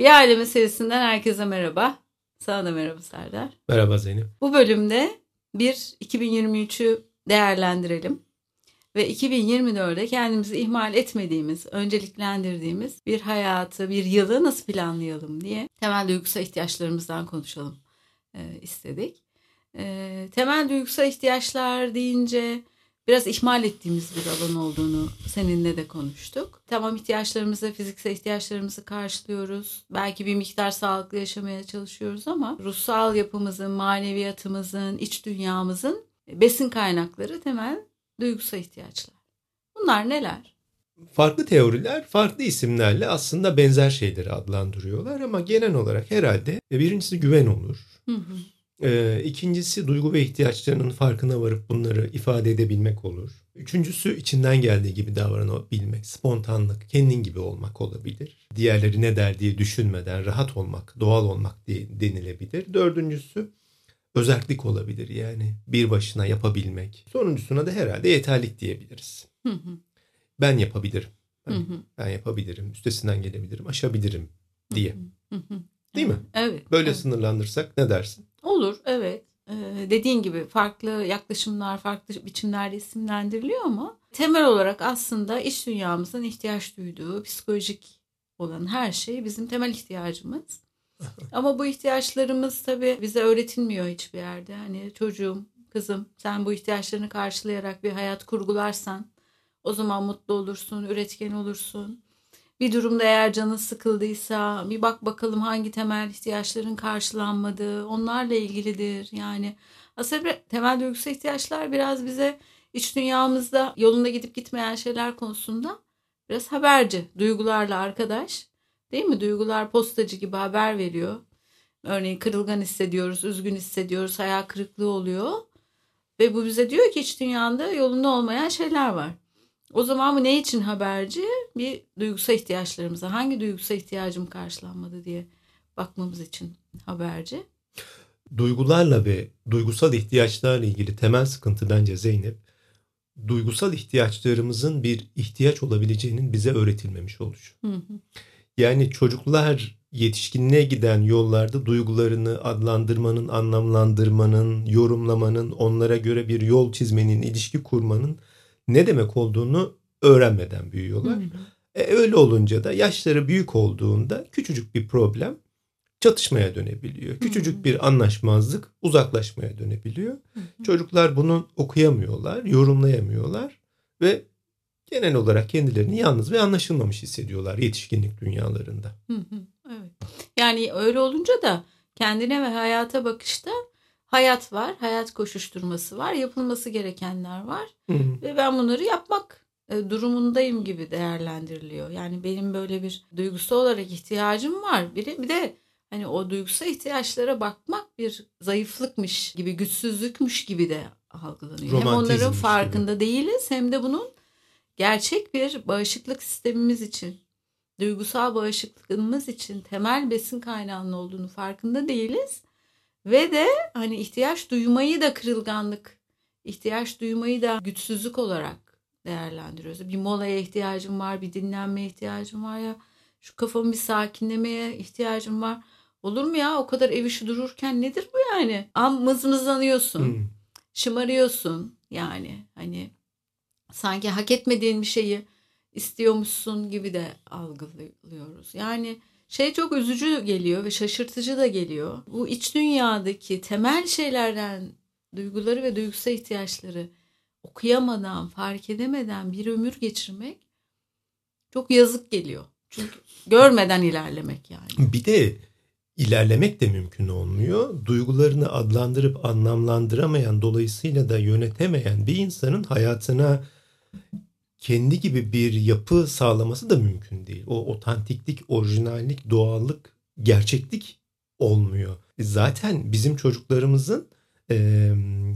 Bir Aile serisinden herkese merhaba. Sana da merhaba Serdar. Merhaba Zeynep. Bu bölümde bir 2023'ü değerlendirelim. Ve 2024'de kendimizi ihmal etmediğimiz, önceliklendirdiğimiz bir hayatı, bir yılı nasıl planlayalım diye temel duygusal ihtiyaçlarımızdan konuşalım e, istedik. E, temel duygusal ihtiyaçlar deyince biraz ihmal ettiğimiz bir alan olduğunu seninle de konuştuk. Tamam ihtiyaçlarımızı, fiziksel ihtiyaçlarımızı karşılıyoruz. Belki bir miktar sağlıklı yaşamaya çalışıyoruz ama ruhsal yapımızın, maneviyatımızın, iç dünyamızın besin kaynakları temel duygusal ihtiyaçlar. Bunlar neler? Farklı teoriler farklı isimlerle aslında benzer şeyleri adlandırıyorlar ama genel olarak herhalde birincisi güven olur. Hı hı. Ee, ikincisi duygu ve ihtiyaçlarının farkına varıp bunları ifade edebilmek olur. Üçüncüsü içinden geldiği gibi davranabilmek, spontanlık, kendin gibi olmak olabilir. Diğerleri ne der diye düşünmeden rahat olmak, doğal olmak diye denilebilir. Dördüncüsü özellik olabilir yani bir başına yapabilmek. Sonuncusuna da herhalde yeterlik diyebiliriz. Ben yapabilirim. Hani ben yapabilirim, üstesinden gelebilirim, aşabilirim diye. Değil mi? Evet. Böyle evet. sınırlandırsak ne dersin? Olur, evet. Ee, dediğin gibi farklı yaklaşımlar, farklı biçimlerde isimlendiriliyor ama temel olarak aslında iş dünyamızın ihtiyaç duyduğu psikolojik olan her şey bizim temel ihtiyacımız. ama bu ihtiyaçlarımız tabii bize öğretilmiyor hiçbir yerde. Hani çocuğum, kızım sen bu ihtiyaçlarını karşılayarak bir hayat kurgularsan o zaman mutlu olursun, üretken olursun bir durumda eğer canın sıkıldıysa bir bak bakalım hangi temel ihtiyaçların karşılanmadığı onlarla ilgilidir. Yani aslında temel duygusal ihtiyaçlar biraz bize iç dünyamızda yolunda gidip gitmeyen şeyler konusunda biraz haberci. Duygularla arkadaş değil mi? Duygular postacı gibi haber veriyor. Örneğin kırılgan hissediyoruz, üzgün hissediyoruz, hayal kırıklığı oluyor. Ve bu bize diyor ki iç dünyanda yolunda olmayan şeyler var. O zaman bu ne için haberci? Bir duygusal ihtiyaçlarımıza hangi duygusal ihtiyacım karşılanmadı diye bakmamız için haberci. Duygularla ve duygusal ihtiyaçlarla ilgili temel sıkıntı bence Zeynep duygusal ihtiyaçlarımızın bir ihtiyaç olabileceğinin bize öğretilmemiş oluşu. Hı hı. Yani çocuklar yetişkinliğe giden yollarda duygularını adlandırmanın, anlamlandırmanın, yorumlamanın, onlara göre bir yol çizmenin, ilişki kurmanın ne demek olduğunu öğrenmeden büyüyorlar. Hı hı. E, öyle olunca da yaşları büyük olduğunda küçücük bir problem çatışmaya dönebiliyor. Küçücük hı bir anlaşmazlık uzaklaşmaya dönebiliyor. Çocuklar bunu okuyamıyorlar, yorumlayamıyorlar ve genel olarak kendilerini yalnız ve anlaşılmamış hissediyorlar yetişkinlik dünyalarında. Hı hı. Evet. Yani öyle olunca da kendine ve hayata bakışta hayat var, hayat koşuşturması var, yapılması gerekenler var hı hı. ve ben bunları yapmak e, durumundayım gibi değerlendiriliyor. Yani benim böyle bir duygusal olarak ihtiyacım var. Bir de, bir de hani o duygusal ihtiyaçlara bakmak bir zayıflıkmış gibi, güçsüzlükmüş gibi de algılanıyor. Hem onların farkında gibi. değiliz hem de bunun gerçek bir bağışıklık sistemimiz için, duygusal bağışıklığımız için temel besin kaynağının olduğunu farkında değiliz. Ve de hani ihtiyaç duymayı da kırılganlık, ihtiyaç duymayı da güçsüzlük olarak değerlendiriyoruz. Bir molaya ihtiyacım var, bir dinlenmeye ihtiyacım var ya. Şu kafamı bir sakinlemeye ihtiyacım var. Olur mu ya o kadar ev işi dururken nedir bu yani? Am mızmızlanıyorsun. Hmm. Şımarıyorsun yani hani sanki hak etmediğin bir şeyi istiyormuşsun gibi de algılıyoruz. Yani şey çok üzücü geliyor ve şaşırtıcı da geliyor. Bu iç dünyadaki temel şeylerden duyguları ve duygusal ihtiyaçları okuyamadan, fark edemeden bir ömür geçirmek çok yazık geliyor. Çünkü görmeden ilerlemek yani. Bir de ilerlemek de mümkün olmuyor. Duygularını adlandırıp anlamlandıramayan, dolayısıyla da yönetemeyen bir insanın hayatına kendi gibi bir yapı sağlaması da mümkün değil. O otantiklik, orijinallik, doğallık, gerçeklik olmuyor. Zaten bizim çocuklarımızın e,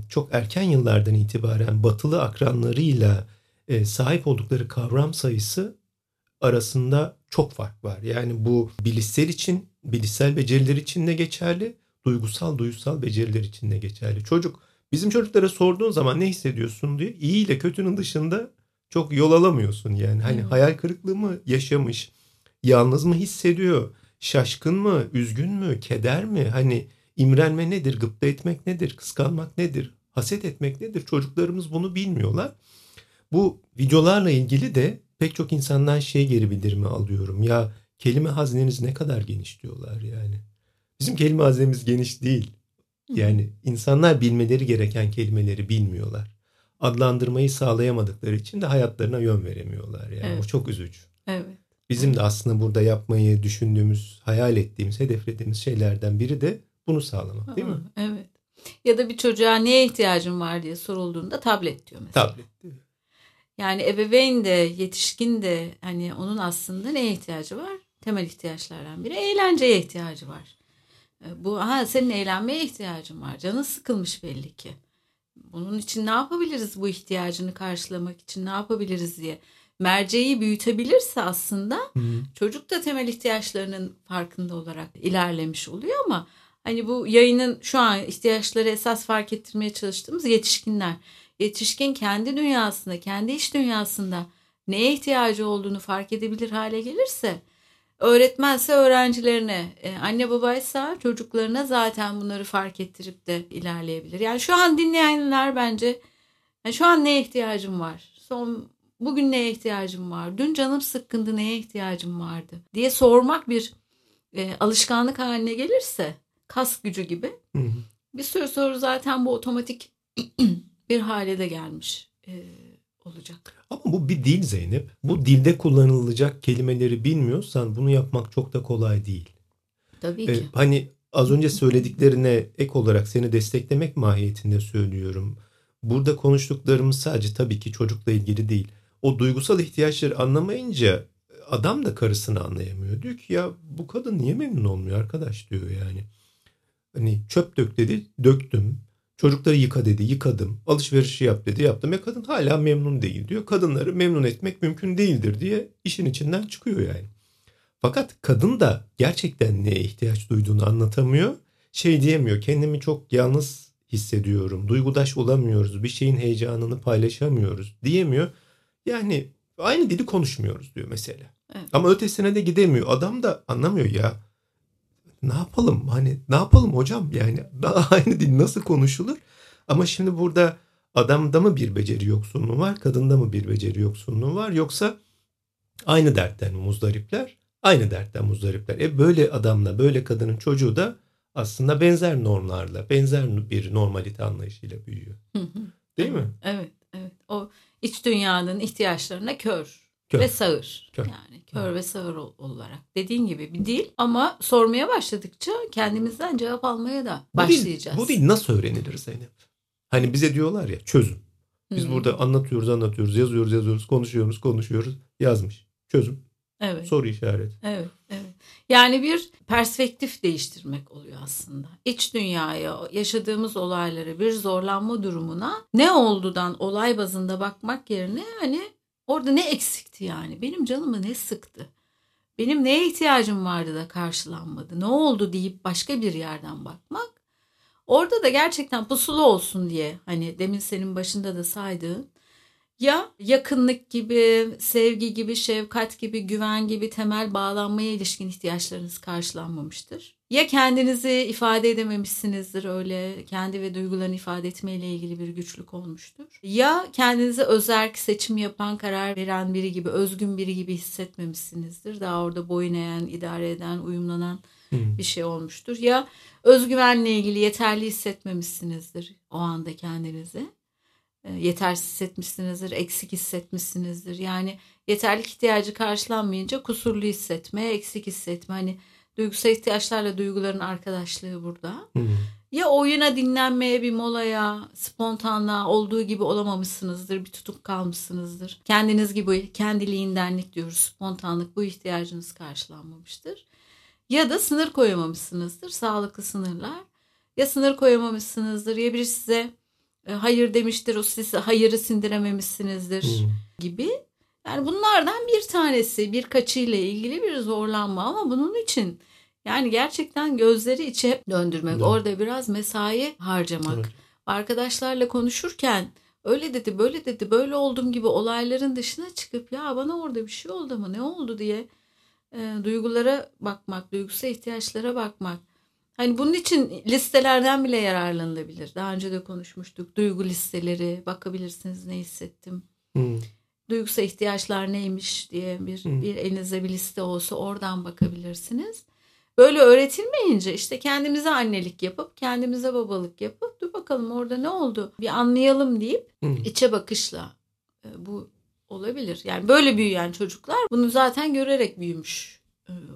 çok erken yıllardan itibaren batılı akranlarıyla e, sahip oldukları kavram sayısı arasında çok fark var. Yani bu bilişsel için, bilişsel beceriler için de geçerli, duygusal, duygusal beceriler için de geçerli. Çocuk bizim çocuklara sorduğun zaman ne hissediyorsun diye iyi ile kötünün dışında çok yol alamıyorsun yani. Hani hmm. hayal kırıklığı mı yaşamış, yalnız mı hissediyor, şaşkın mı, üzgün mü, keder mi? Hani imrenme nedir, gıpta etmek nedir, kıskanmak nedir, haset etmek nedir? Çocuklarımız bunu bilmiyorlar. Bu videolarla ilgili de pek çok insandan şey geri bildirimi alıyorum. Ya kelime hazneniz ne kadar geniş diyorlar yani. Bizim kelime haznemiz geniş değil. Yani insanlar bilmeleri gereken kelimeleri bilmiyorlar. Adlandırmayı sağlayamadıkları için de hayatlarına yön veremiyorlar. Yani evet. o çok üzücü. Evet. Bizim de aslında burada yapmayı düşündüğümüz, hayal ettiğimiz, hedeflediğimiz şeylerden biri de bunu sağlamak değil mi? Evet. Ya da bir çocuğa neye ihtiyacın var diye sorulduğunda tablet diyor mesela. Tablet diyor. Yani ebeveyn de yetişkin de hani onun aslında neye ihtiyacı var? Temel ihtiyaçlardan biri eğlenceye ihtiyacı var. E, bu ha senin eğlenmeye ihtiyacın var. Canın sıkılmış belli ki. Bunun için ne yapabiliriz bu ihtiyacını karşılamak için? Ne yapabiliriz diye. Merceği büyütebilirse aslında hı çocuk da temel ihtiyaçlarının farkında olarak ilerlemiş oluyor ama hani bu yayının şu an ihtiyaçları esas fark ettirmeye çalıştığımız yetişkinler. Yetişkin kendi dünyasında, kendi iş dünyasında neye ihtiyacı olduğunu fark edebilir hale gelirse öğretmense öğrencilerine, e, anne babaysa çocuklarına zaten bunları fark ettirip de ilerleyebilir. Yani şu an dinleyenler bence yani şu an neye ihtiyacım var? Son bugün neye ihtiyacım var? Dün canım sıkkındı neye ihtiyacım vardı diye sormak bir e, alışkanlık haline gelirse kas gücü gibi hı hı. bir sürü soru zaten bu otomatik bir hale de gelmiş e, olacak. Ama bu bir dil Zeynep. Bu dilde kullanılacak kelimeleri bilmiyorsan bunu yapmak çok da kolay değil. Tabii ee, ki. Ee, hani az önce söylediklerine ek olarak seni desteklemek mahiyetinde söylüyorum. Burada konuştuklarımız sadece tabii ki çocukla ilgili değil. O duygusal ihtiyaçları anlamayınca adam da karısını anlayamıyor. Diyor ki ya bu kadın niye memnun olmuyor arkadaş diyor yani. Hani çöp dök dedi döktüm. Çocukları yıka dedi yıkadım. Alışverişi yap dedi yaptım. Ya kadın hala memnun değil diyor. Kadınları memnun etmek mümkün değildir diye işin içinden çıkıyor yani. Fakat kadın da gerçekten neye ihtiyaç duyduğunu anlatamıyor. Şey diyemiyor kendimi çok yalnız hissediyorum. Duygudaş olamıyoruz. Bir şeyin heyecanını paylaşamıyoruz diyemiyor. Yani aynı dili konuşmuyoruz diyor mesela. Evet. Ama ötesine de gidemiyor. Adam da anlamıyor ya. Ne yapalım? Hani ne yapalım hocam? Yani aynı dil nasıl konuşulur? Ama şimdi burada adamda mı bir beceri yoksunluğu var, kadında mı bir beceri yoksunluğu var yoksa aynı dertten muzdaripler? Aynı dertten muzdaripler. E böyle adamla böyle kadının çocuğu da aslında benzer normlarla, benzer bir normalite anlayışıyla büyüyor. Değil mi? Evet, evet. O iç dünyanın ihtiyaçlarına kör, kör. ve sağır. Kör. Yani kör evet. ve sağır olarak. Dediğin gibi bir dil ama sormaya başladıkça kendimizden cevap almaya da başlayacağız. Bu dil, bu dil nasıl öğrenilir Zeynep? Hani bize diyorlar ya çözüm. Biz hmm. burada anlatıyoruz, anlatıyoruz, yazıyoruz, yazıyoruz, konuşuyoruz, konuşuyoruz. Yazmış. Çözüm. Evet. Soru işareti. Evet, evet. Yani bir perspektif değiştirmek oluyor aslında. İç dünyaya, yaşadığımız olaylara, bir zorlanma durumuna ne oldudan olay bazında bakmak yerine hani orada ne eksikti yani? Benim canımı ne sıktı? Benim neye ihtiyacım vardı da karşılanmadı? Ne oldu deyip başka bir yerden bakmak. Orada da gerçekten pusulu olsun diye hani demin senin başında da saydığın ya yakınlık gibi, sevgi gibi, şefkat gibi, güven gibi temel bağlanmaya ilişkin ihtiyaçlarınız karşılanmamıştır. Ya kendinizi ifade edememişsinizdir öyle kendi ve duygularını ifade etmeyle ilgili bir güçlük olmuştur. Ya kendinizi özerk seçim yapan, karar veren biri gibi, özgün biri gibi hissetmemişsinizdir. Daha orada boyun eğen, idare eden, uyumlanan bir şey olmuştur. Ya özgüvenle ilgili yeterli hissetmemişsinizdir o anda kendinizi. E, yetersiz hissetmişsinizdir, eksik hissetmişsinizdir. Yani yeterlik ihtiyacı karşılanmayınca kusurlu hissetme, eksik hissetme. Hani duygusal ihtiyaçlarla duyguların arkadaşlığı burada. Hı. Ya oyuna dinlenmeye bir molaya, spontanlığa olduğu gibi olamamışsınızdır, bir tutuk kalmışsınızdır. Kendiniz gibi kendiliğindenlik diyoruz, spontanlık bu ihtiyacınız karşılanmamıştır. Ya da sınır koyamamışsınızdır, sağlıklı sınırlar. Ya sınır koyamamışsınızdır ya biri size hayır demiştir o siz hayırı sindirememişsinizdir hmm. gibi. Yani bunlardan bir tanesi birkaçıyla ilgili bir zorlanma ama bunun için yani gerçekten gözleri içe döndürmek, evet. orada biraz mesai harcamak. Evet. Arkadaşlarla konuşurken öyle dedi, böyle dedi, böyle oldum gibi olayların dışına çıkıp ya bana orada bir şey oldu mu, ne oldu diye e, duygulara bakmak, duygusal ihtiyaçlara bakmak. Hani bunun için listelerden bile yararlanılabilir. Daha önce de konuşmuştuk. Duygu listeleri bakabilirsiniz ne hissettim. Hmm. Duygusal ihtiyaçlar neymiş diye bir, hmm. bir elinizde bir liste olsa oradan bakabilirsiniz. Böyle öğretilmeyince işte kendimize annelik yapıp kendimize babalık yapıp dur bakalım orada ne oldu bir anlayalım deyip hmm. içe bakışla e, bu olabilir. Yani böyle büyüyen çocuklar bunu zaten görerek büyümüş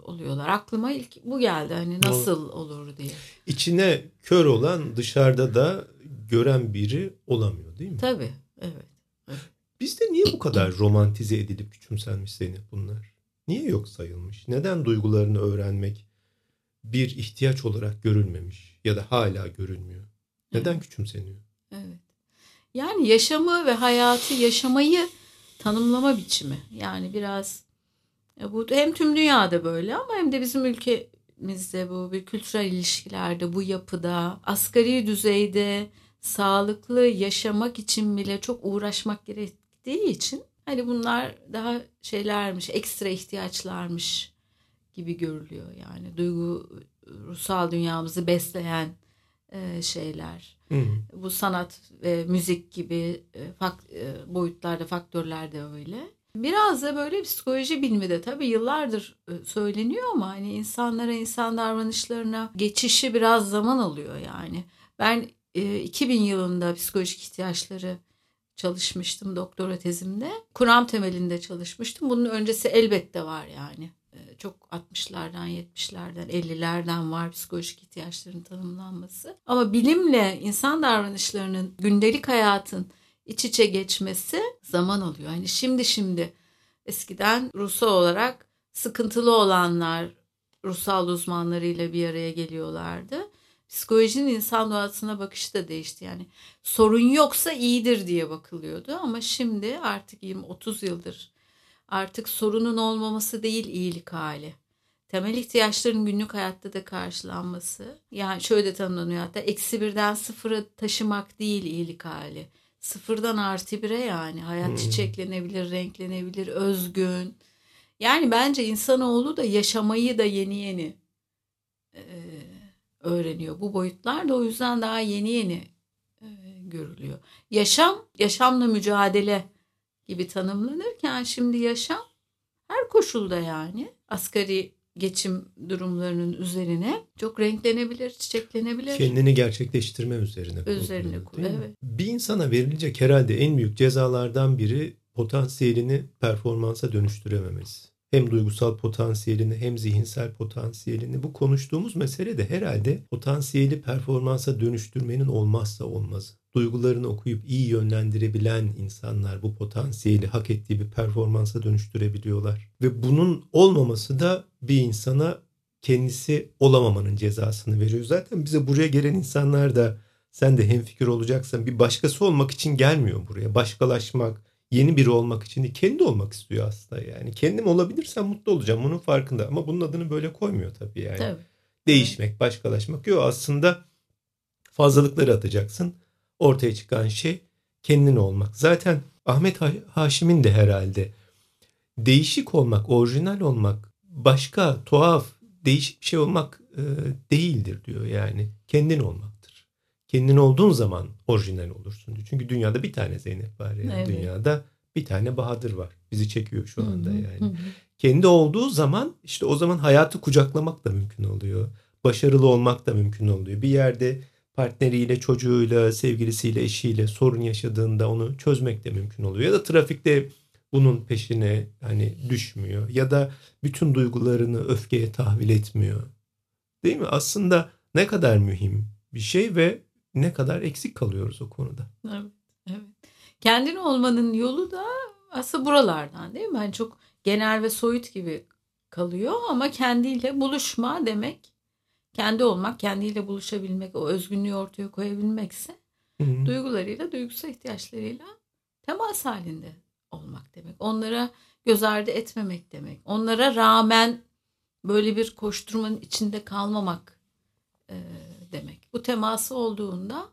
oluyorlar. Aklıma ilk bu geldi hani nasıl olur diye. İçine kör olan dışarıda da gören biri olamıyor değil mi? Tabii evet. evet. Bizde niye bu kadar romantize edilip küçümsenmiş Zeynep bunlar? Niye yok sayılmış? Neden duygularını öğrenmek bir ihtiyaç olarak görülmemiş ya da hala görülmüyor? Neden evet. küçümseniyor? Evet. Yani yaşamı ve hayatı yaşamayı tanımlama biçimi. Yani biraz e, bu hem tüm dünyada böyle ama hem de bizim ülkemizde bu bir kültürel ilişkilerde bu yapıda asgari düzeyde sağlıklı yaşamak için bile çok uğraşmak gerektiği için hani bunlar daha şeylermiş ekstra ihtiyaçlarmış gibi görülüyor yani duygu ruhsal dünyamızı besleyen e, şeyler. Hı. Bu sanat ve müzik gibi e, e, boyutlarda, faktörlerde öyle. Biraz da böyle psikoloji bilimi de tabii yıllardır e, söyleniyor ama hani insanlara, insan davranışlarına geçişi biraz zaman alıyor yani. Ben e, 2000 yılında psikolojik ihtiyaçları çalışmıştım doktora tezimde. Kuram temelinde çalışmıştım. Bunun öncesi elbette var yani çok 60'lardan 70'lerden 50'lerden var psikolojik ihtiyaçların tanımlanması. Ama bilimle insan davranışlarının gündelik hayatın iç içe geçmesi zaman alıyor. Hani şimdi şimdi eskiden ruhsal olarak sıkıntılı olanlar ruhsal uzmanlarıyla bir araya geliyorlardı. Psikolojinin insan doğasına bakışı da değişti. Yani sorun yoksa iyidir diye bakılıyordu ama şimdi artık 20-30 yıldır artık sorunun olmaması değil iyilik hali. Temel ihtiyaçların günlük hayatta da karşılanması. Yani şöyle tanımlanıyor hatta eksi birden sıfıra taşımak değil iyilik hali. Sıfırdan artı bire yani hayat hmm. çiçeklenebilir, renklenebilir, özgün. Yani bence insanoğlu da yaşamayı da yeni yeni e, öğreniyor. Bu boyutlar da o yüzden daha yeni yeni e, görülüyor. Yaşam, yaşamla mücadele gibi tanımlanırken şimdi yaşam her koşulda yani asgari geçim durumlarının üzerine çok renklenebilir, çiçeklenebilir. Kendini gerçekleştirme üzerine. Üzerine kuruyor. Evet. Bir insana verilecek herhalde en büyük cezalardan biri potansiyelini performansa dönüştürememesi. Hem duygusal potansiyelini hem zihinsel potansiyelini bu konuştuğumuz mesele de herhalde potansiyeli performansa dönüştürmenin olmazsa olmazı duygularını okuyup iyi yönlendirebilen insanlar bu potansiyeli hak ettiği bir performansa dönüştürebiliyorlar. Ve bunun olmaması da bir insana kendisi olamamanın cezasını veriyor. Zaten bize buraya gelen insanlar da sen de hemfikir olacaksan bir başkası olmak için gelmiyor buraya. Başkalaşmak, yeni biri olmak için değil, kendi olmak istiyor aslında yani. Kendim olabilirsem mutlu olacağım bunun farkında ama bunun adını böyle koymuyor tabii yani. Tabii. Değişmek, başkalaşmak yok aslında fazlalıkları atacaksın ortaya çıkan şey kendin olmak. Zaten Ahmet Haşim'in de herhalde değişik olmak, orijinal olmak, başka, tuhaf, değişik bir şey olmak e, değildir diyor yani. Kendin olmaktır. Kendin olduğun zaman orijinal olursun diyor. Çünkü dünyada bir tane Zeynep var yani. Evet. Dünyada bir tane Bahadır var. Bizi çekiyor şu anda yani. Kendi olduğu zaman işte o zaman hayatı kucaklamak da mümkün oluyor. Başarılı olmak da mümkün oluyor. Bir yerde partneriyle, çocuğuyla, sevgilisiyle, eşiyle sorun yaşadığında onu çözmek de mümkün oluyor. Ya da trafikte bunun peşine hani düşmüyor ya da bütün duygularını öfkeye tahvil etmiyor. Değil mi? Aslında ne kadar mühim bir şey ve ne kadar eksik kalıyoruz o konuda. Evet. evet. Kendin olmanın yolu da aslında buralardan değil mi? Yani çok genel ve soyut gibi kalıyor ama kendiyle buluşma demek kendi olmak, kendiyle buluşabilmek, o özgünlüğü ortaya koyabilmekse Hı-hı. duygularıyla, duygusal ihtiyaçlarıyla temas halinde olmak demek. Onlara göz ardı etmemek demek. Onlara rağmen böyle bir koşturmanın içinde kalmamak e, demek. Bu teması olduğunda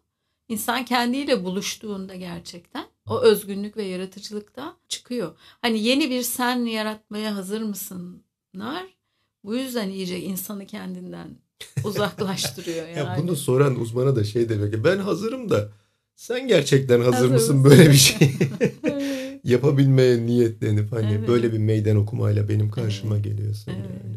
insan kendiyle buluştuğunda gerçekten o özgünlük ve yaratıcılık da çıkıyor. Hani yeni bir sen yaratmaya hazır mısınlar? Bu yüzden iyice insanı kendinden uzaklaştırıyor yani. ya bunu soran uzmana da şey demek ki ben hazırım da sen gerçekten hazır, Hazır mısın mısın? böyle bir şey Evet, yapabilmeye niyetlenip hani Evet. böyle bir meydan okumayla benim karşıma geliyorsun evet, yani.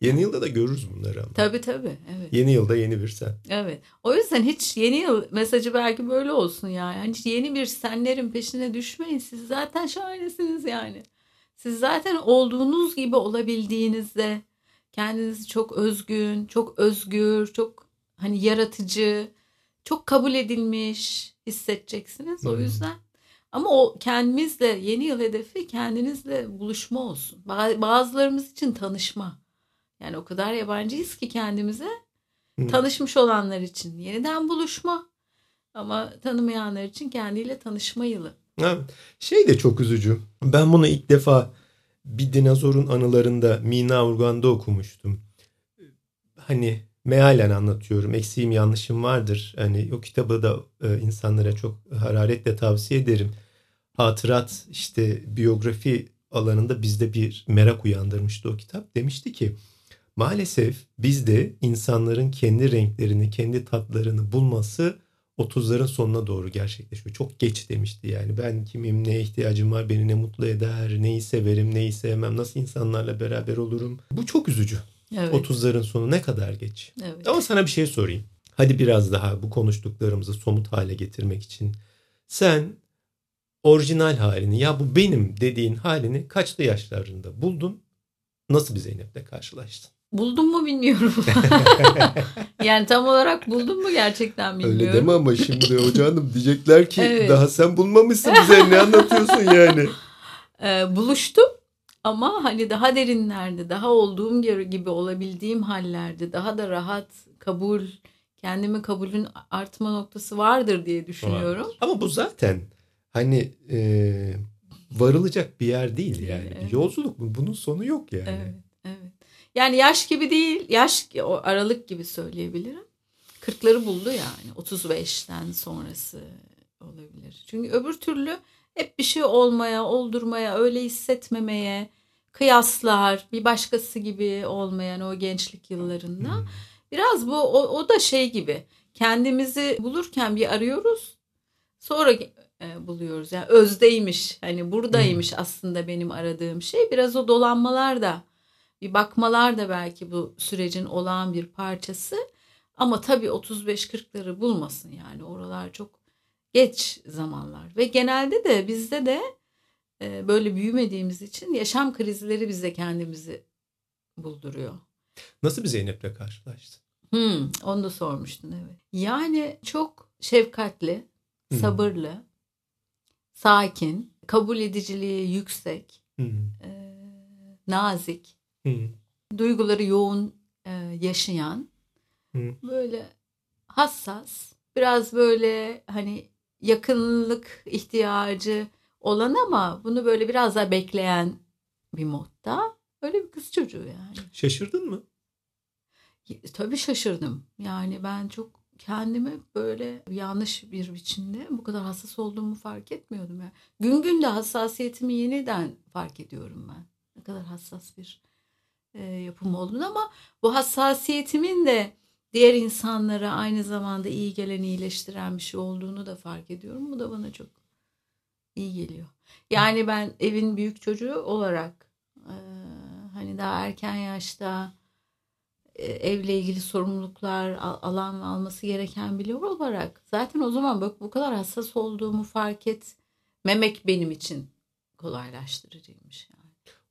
Yeni yılda da görürüz bunları ama. Tabii tabii. Evet. Yeni yılda yeni bir sen. Evet. O yüzden hiç yeni yıl mesajı belki böyle olsun yani. Hani hiç yeni bir senlerin peşine düşmeyin. Siz zaten şahanesiniz yani. Siz zaten olduğunuz gibi olabildiğinizde kendinizi çok özgün, çok özgür, çok hani yaratıcı, çok kabul edilmiş hissedeceksiniz. O yüzden ama o kendimizle yeni yıl hedefi kendinizle buluşma olsun. Ba- Bazılarımız için tanışma. Yani o kadar yabancıyız ki kendimize Hı. tanışmış olanlar için yeniden buluşma ama tanımayanlar için kendiyle tanışma yılı. Evet. Şey de çok üzücü. Ben bunu ilk defa bir dinozorun anılarında Mina Urgan'da okumuştum. Hani mealen anlatıyorum. Eksiğim yanlışım vardır. Hani o kitabı da e, insanlara çok hararetle tavsiye ederim. Hatırat işte biyografi alanında bizde bir merak uyandırmıştı o kitap. Demişti ki maalesef bizde insanların kendi renklerini, kendi tatlarını bulması 30'ların sonuna doğru gerçekleşiyor. Çok geç demişti yani. Ben kimim, neye ihtiyacım var, beni ne mutlu eder, neyi severim, neyi sevmem, nasıl insanlarla beraber olurum. Bu çok üzücü. Evet. 30'ların sonu ne kadar geç. evet. Ama sana bir şey sorayım. Hadi biraz daha bu konuştuklarımızı somut hale getirmek için. Sen orijinal halini ya bu benim dediğin halini kaçlı yaşlarında buldun? Nasıl bir Zeynep'le karşılaştın? Buldum mu bilmiyorum. yani tam olarak buldum mu gerçekten bilmiyorum. Öyle deme ama şimdi hocanım diyecekler ki Evet. daha sen bulmamışsın bize ne anlatıyorsun yani. Ee, buluştum ama hani daha derinlerde, daha olduğum gibi olabildiğim hallerde, daha da rahat kabul, kendimi kabulün artma noktası vardır diye düşünüyorum. Ama bu zaten hani e, varılacak bir yer değil yani. Evet. Yolculuk bu. Bunun sonu yok yani. Evet. Yani yaş gibi değil, yaş o aralık gibi söyleyebilirim. 40'ları buldu yani. 35'ten sonrası olabilir. Çünkü öbür türlü hep bir şey olmaya, oldurmaya, öyle hissetmemeye, kıyaslar, bir başkası gibi olmayan o gençlik yıllarında. Hmm. Biraz bu o, o da şey gibi. Kendimizi bulurken bir arıyoruz. Sonra e, buluyoruz. Yani özdeymiş. Hani buradaymış aslında benim aradığım şey. Biraz o dolanmalar da bir bakmalar da belki bu sürecin olağan bir parçası. Ama tabii 35-40'ları bulmasın yani. Oralar çok geç zamanlar. Ve genelde de bizde de e, böyle büyümediğimiz için yaşam krizleri bize kendimizi bulduruyor. Nasıl bir Zeynep'le karşılaştın? Hmm, onu da sormuştun evet. Yani çok şefkatli, Hmm. sabırlı, sakin, kabul ediciliği yüksek, Hmm. e, nazik, Hmm. duyguları yoğun e, yaşayan, Hmm. böyle hassas, biraz böyle hani yakınlık ihtiyacı olan ama bunu böyle biraz daha bekleyen bir modda. Öyle bir kız çocuğu yani. Şaşırdın mı? Tabii şaşırdım. Yani ben çok kendimi böyle yanlış bir biçimde bu kadar hassas olduğumu fark etmiyordum. Yani. Gün gün de hassasiyetimi yeniden fark ediyorum ben. Ne kadar hassas bir e, yapım olduğunu ama bu hassasiyetimin de diğer insanlara aynı zamanda iyi gelen, iyileştiren bir şey olduğunu da fark ediyorum. Bu da bana çok iyi geliyor. Yani ben evin büyük çocuğu olarak e, hani daha erken yaşta e, evle ilgili sorumluluklar al- alan ve alması gereken biri olarak zaten o zaman bak bu kadar hassas olduğumu fark etmemek benim için kolaylaştırıcıymış yani.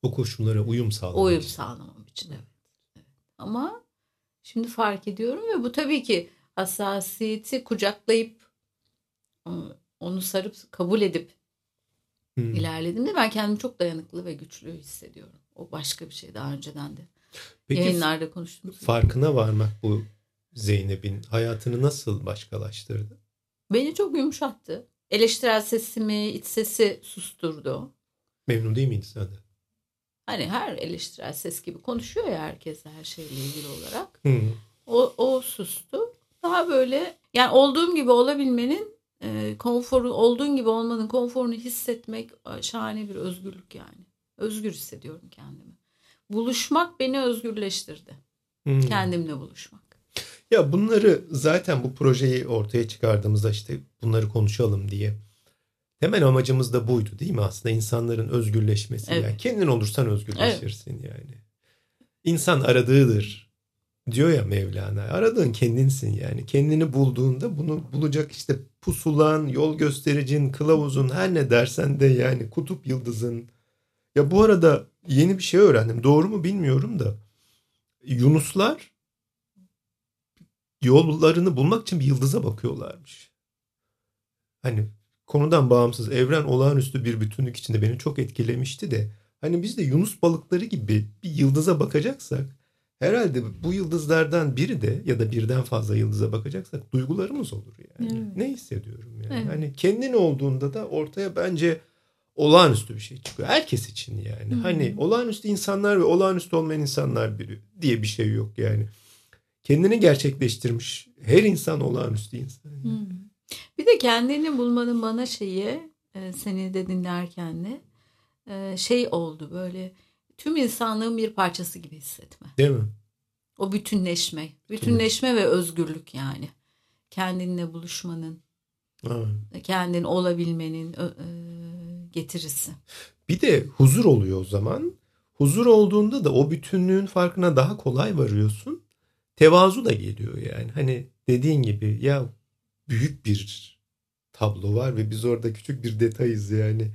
O koşullara uyum sağlamak. Uyum için. sağlamam için evet. evet. Ama şimdi fark ediyorum ve bu tabii ki hassasiyeti kucaklayıp e, onu sarıp kabul edip Hmm. ilerlediğimde ben kendimi çok dayanıklı ve güçlü hissediyorum. O başka bir şey daha önceden de. Peki Yayınlarda konuştuğumuz. gibi. farkına varmak bu Zeynep'in hayatını nasıl başkalaştırdı? Beni çok yumuşattı. Eleştirel sesimi, iç sesi susturdu. Memnun değil miydin sen de? Hani her eleştirel ses gibi konuşuyor ya herkes her şeyle ilgili olarak. Hmm. O, o sustu. Daha böyle yani olduğum gibi olabilmenin e, konforu, olduğun gibi olmanın konforunu hissetmek e, şahane bir özgürlük yani. Özgür hissediyorum kendimi. buluşmak beni özgürleştirdi. Hmm. Kendimle buluşmak. Ya bunları zaten bu projeyi ortaya çıkardığımızda işte bunları konuşalım diye. Temel amacımız da buydu değil mi aslında insanların özgürleşmesi. Evet. Yani kendin olursan özgürleşirsin evet. yani. İnsan aradığıdır diyor ya Mevlana. Aradığın kendinsin yani. Kendini bulduğunda bunu bulacak işte pusulan, yol göstericin, kılavuzun her ne dersen de yani kutup yıldızın. Ya bu arada yeni bir şey öğrendim. Doğru mu bilmiyorum da. Yunuslar yollarını bulmak için bir yıldıza bakıyorlarmış. Hani konudan bağımsız evren olağanüstü bir bütünlük içinde beni çok etkilemişti de hani biz de Yunus balıkları gibi bir yıldıza bakacaksak herhalde bu yıldızlardan biri de ya da birden fazla yıldıza bakacaksak duygularımız olur yani. Evet. Ne hissediyorum yani. Evet. Hani kendin olduğunda da ortaya bence olağanüstü bir şey çıkıyor. Herkes için yani. Hı-hı. Hani olağanüstü insanlar ve olağanüstü olmayan insanlar biri diye bir şey yok yani. Kendini gerçekleştirmiş her insan olağanüstü insan. Hı-hı. Bir de kendini bulmanın bana şeyi e, seni de dinlerken de e, şey oldu böyle tüm insanlığın bir parçası gibi hissetme. Değil mi? O bütünleşme. Bütünleşme ve özgürlük yani. Kendinle buluşmanın, evet. kendin olabilmenin e, getirisi. Bir de huzur oluyor o zaman. Huzur olduğunda da o bütünlüğün farkına daha kolay varıyorsun. Tevazu da geliyor yani. Hani dediğin gibi ya büyük bir tablo var ve biz orada küçük bir detayız yani.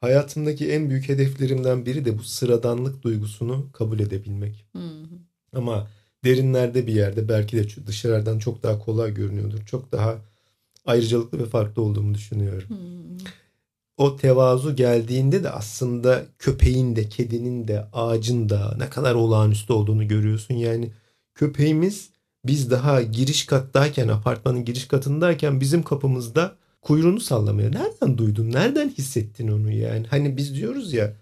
Hayatımdaki en büyük hedeflerimden biri de bu sıradanlık duygusunu kabul edebilmek. Hı hı. Ama derinlerde bir yerde belki de dışarıdan çok daha kolay görünüyordur. Çok daha ayrıcalıklı ve farklı olduğumu düşünüyorum. Hı O tevazu geldiğinde de aslında köpeğin de, kedinin de, ağacın da ne kadar olağanüstü olduğunu görüyorsun. Yani köpeğimiz biz daha giriş kattayken, apartmanın giriş katındayken bizim kapımızda kuyruğunu sallamıyor. Nereden duydun? Nereden hissettin onu yani? Hani biz diyoruz ya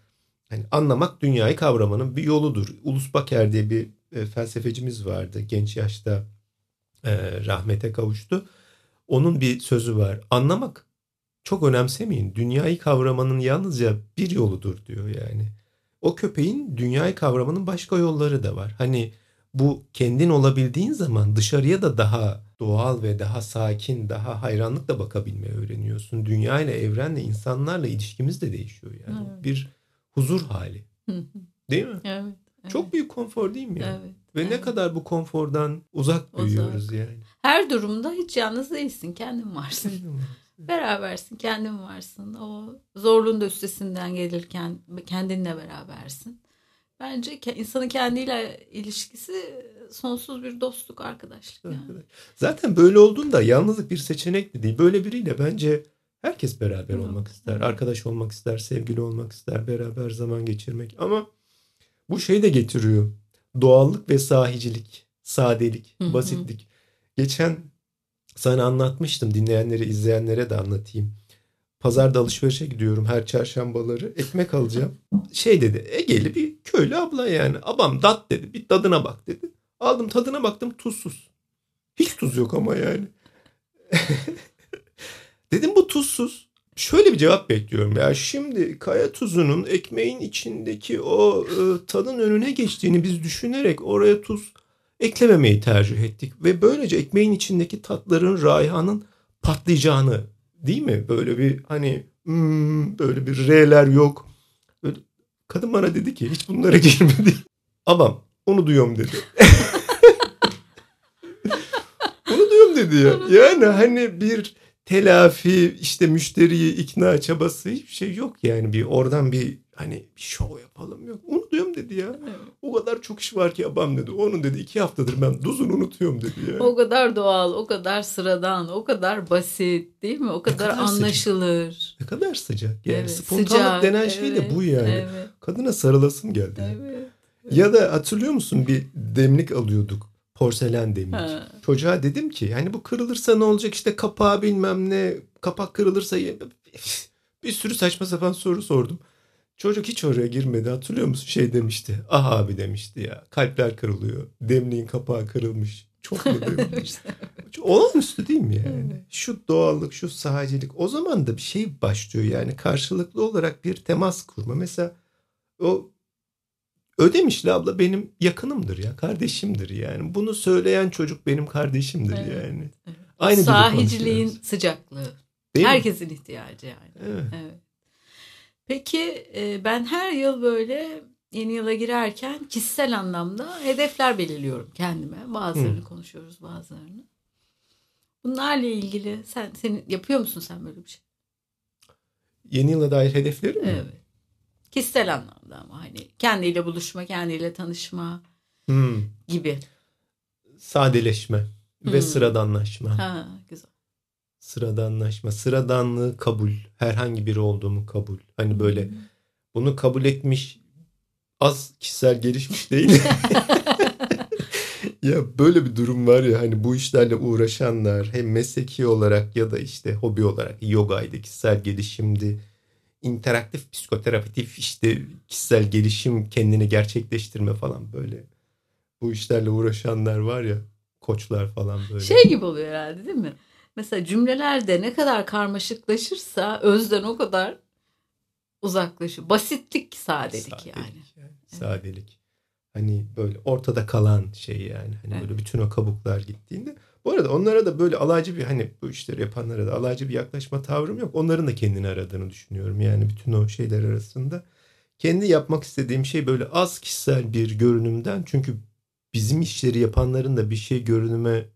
hani anlamak dünyayı kavramanın bir yoludur. Ulus Baker diye bir e, felsefecimiz vardı. Genç yaşta e, rahmete kavuştu. Onun bir sözü var. Anlamak çok önemsemeyin. Dünyayı kavramanın yalnızca bir yoludur diyor yani. O köpeğin dünyayı kavramanın başka yolları da var. Hani bu kendin olabildiğin zaman dışarıya da daha doğal ve daha sakin, daha hayranlıkla bakabilmeyi öğreniyorsun. Dünya ile, evrenle, insanlarla ilişkimiz de değişiyor yani. Evet. Bir huzur hali. değil mi? Evet, evet. Çok büyük konfor değil mi yani? Evet. Ve evet. ne kadar bu konfordan uzak büyüyoruz uzak. yani. Her durumda hiç yalnız değilsin. Kendin varsın. Berabersin, kendin varsın. O zorluğun da üstesinden gelirken kendinle berabersin. Bence insanın kendiyle ilişkisi sonsuz bir dostluk, arkadaşlık. Yani. Zaten böyle olduğunda yalnızlık bir seçenek de değil. Böyle biriyle bence herkes beraber Hı. olmak ister. Arkadaş olmak ister, sevgili olmak ister, beraber zaman geçirmek. Ama bu şey de getiriyor. Doğallık ve sahicilik, sadelik, basitlik. Geçen sana anlatmıştım. Dinleyenlere, izleyenlere de anlatayım. Pazarda alışverişe gidiyorum her çarşambaları. Ekmek alacağım. Şey dedi Ege'li bir köylü abla yani. Abam dat dedi. Bir tadına bak dedi. Aldım tadına baktım tuzsuz. Hiç tuz yok ama yani. Dedim bu tuzsuz. Şöyle bir cevap bekliyorum ya. Şimdi kaya tuzunun ekmeğin içindeki o e, tadın önüne geçtiğini biz düşünerek oraya tuz eklememeyi tercih ettik. Ve böylece ekmeğin içindeki tatların, raihanın patlayacağını değil mi? Böyle bir hani hmm, böyle bir R'ler yok. Böyle, kadın bana dedi ki hiç bunlara girmedi. Abam onu duyuyorum dedi. onu duyuyorum dedi ya. Yani hani bir telafi işte müşteriyi ikna çabası hiçbir şey yok yani bir oradan bir hani bir show yapalım yok. Unutuyorum dedi ya. Evet. O kadar çok iş var ki abam dedi. Onun dedi iki haftadır ben duzunu unutuyorum dedi ya. O kadar doğal, o kadar sıradan, o kadar basit değil mi? O kadar, kadar anlaşılır. Sıcak. Ne kadar sıcak. Yani evet, spontanlık sıcak, denen evet, şey de bu yani. Evet. Kadına sarılasın geldi. Evet. Ya da hatırlıyor musun bir demlik alıyorduk porselen demlik. Ha. Çocuğa dedim ki yani bu kırılırsa ne olacak işte kapağı bilmem ne kapak kırılırsa bir sürü saçma sapan soru sordum. Çocuk hiç oraya girmedi hatırlıyor musun? Şey demişti. Ah abi demişti ya. Kalpler kırılıyor. Demliğin kapağı kırılmış. Çok mu demiş. Olağanüstü değil mi yani? Şu doğallık, şu sahicilik. O zaman da bir şey başlıyor yani. Karşılıklı olarak bir temas kurma. Mesela o Ödemişli abla benim yakınımdır ya kardeşimdir yani. Bunu söyleyen çocuk benim kardeşimdir evet, yani. Evet. Aynı Sahiciliğin sıcaklığı. Değil Herkesin mi? ihtiyacı yani. Evet. evet. Peki e, ben her yıl böyle yeni yıla girerken kişisel anlamda hedefler belirliyorum kendime. Bazılarını Hı. konuşuyoruz bazılarını. Bunlarla ilgili sen senin yapıyor musun sen böyle bir şey? Yeni yıla dair hedefleri mi? Evet. Kişisel anlamda ama hani kendiyle buluşma, kendiyle tanışma hmm. gibi. Sadeleşme hmm. ve sıradanlaşma. Ha, güzel. Sıradanlaşma, sıradanlığı kabul, herhangi biri olduğumu kabul. Hani böyle hmm. bunu kabul etmiş az kişisel gelişmiş değil. ya böyle bir durum var ya hani bu işlerle uğraşanlar hem mesleki olarak ya da işte hobi olarak yogaydı, kişisel gelişimdi, interaktif psikoterapitif işte kişisel gelişim, kendini gerçekleştirme falan böyle. Bu işlerle uğraşanlar var ya koçlar falan böyle. Şey gibi oluyor herhalde değil mi? Mesela cümlelerde ne kadar karmaşıklaşırsa özden o kadar uzaklaşıyor. Basitlik sadelik, sadelik yani. yani. Sadelik. Hani böyle ortada kalan şey yani. Hani evet. böyle bütün o kabuklar gittiğinde. Bu arada onlara da böyle alaycı bir hani bu işleri yapanlara da alaycı bir yaklaşma tavrım yok. Onların da kendini aradığını düşünüyorum. Yani bütün o şeyler arasında. Kendi yapmak istediğim şey böyle az kişisel bir görünümden. Çünkü bizim işleri yapanların da bir şey görünüme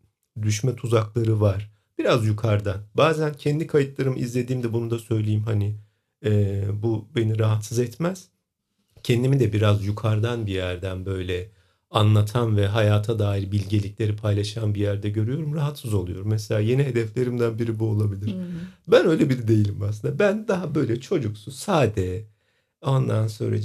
düşme tuzakları var. Biraz yukarıdan. Bazen kendi kayıtlarımı izlediğimde bunu da söyleyeyim hani e, bu beni rahatsız etmez kendimi de biraz yukarıdan bir yerden böyle anlatan ve hayata dair bilgelikleri paylaşan bir yerde görüyorum. Rahatsız oluyorum. Mesela yeni hedeflerimden biri bu olabilir. Hmm. Ben öyle biri değilim aslında. Ben daha böyle çocuksu, sade, ondan sonra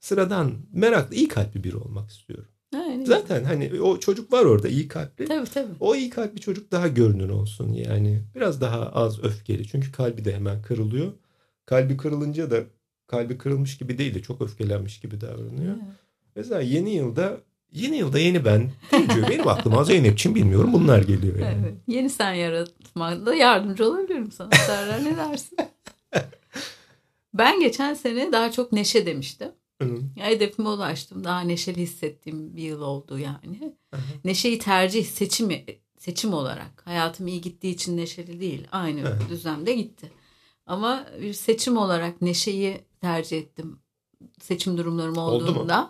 sıradan, meraklı, iyi kalpli biri olmak istiyorum. Aynen. Zaten hani o çocuk var orada iyi kalpli. Tabii tabii. O iyi kalpli çocuk daha görünür olsun yani. Biraz daha az öfkeli. Çünkü kalbi de hemen kırılıyor. Kalbi kırılınca da kalbi kırılmış gibi değil de çok öfkelenmiş gibi davranıyor. Evet. Mesela yeni yılda yeni yılda yeni ben diyor. Benim aklıma Zeynep'ciğim bilmiyorum bunlar geliyor yani. Evet. Yeni sen yaratmada yardımcı olabilirim sana. Serra ne dersin? ben geçen sene daha çok neşe demiştim. Hı. Hedefime ulaştım. Daha neşeli hissettiğim bir yıl oldu yani. Hı hı. Neşeyi tercih, seçimi seçim olarak. Hayatım iyi gittiği için neşeli değil. Aynı hı. düzlemde gitti. Ama bir seçim olarak neşeyi tercih ettim. Seçim durumlarım olduğunda.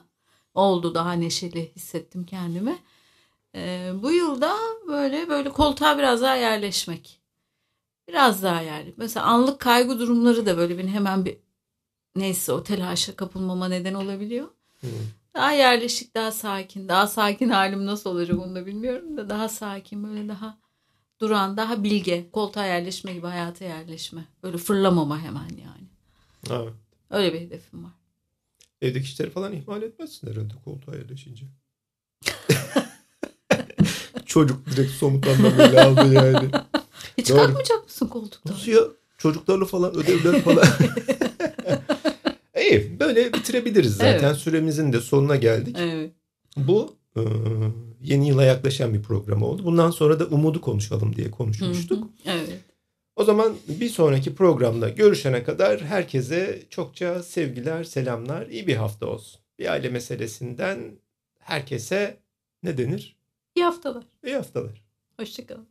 Oldu, oldu daha neşeli hissettim kendimi. Ee, bu yılda böyle böyle koltuğa biraz daha yerleşmek. Biraz daha yerleşmek. Mesela anlık kaygı durumları da böyle beni hemen bir neyse o telaşa kapılmama neden olabiliyor. Hmm. Daha yerleşik, daha sakin. Daha sakin halim nasıl olacak onu da bilmiyorum da daha sakin böyle daha duran, daha bilge, koltuğa yerleşme gibi hayata yerleşme. Böyle fırlamama hemen yani. Evet. Öyle bir hedefim var. Evdeki işleri falan ihmal etmezsin herhalde koltuğa yerleşince. Çocuk direkt somut anlamıyla aldı yani. Hiç Doğru. kalkmayacak mısın koltuktan? Nasıl ya? Çocuklarla falan ödevler falan. İyi böyle bitirebiliriz zaten. Evet. Süremizin de sonuna geldik. Evet. Bu e, yeni yıla yaklaşan bir program oldu. Bundan sonra da umudu konuşalım diye konuşmuştuk. Hı hı. Evet. O zaman bir sonraki programda görüşene kadar herkese çokça sevgiler, selamlar, iyi bir hafta olsun. Bir aile meselesinden herkese ne denir? İyi haftalar. İyi haftalar. Hoşçakalın.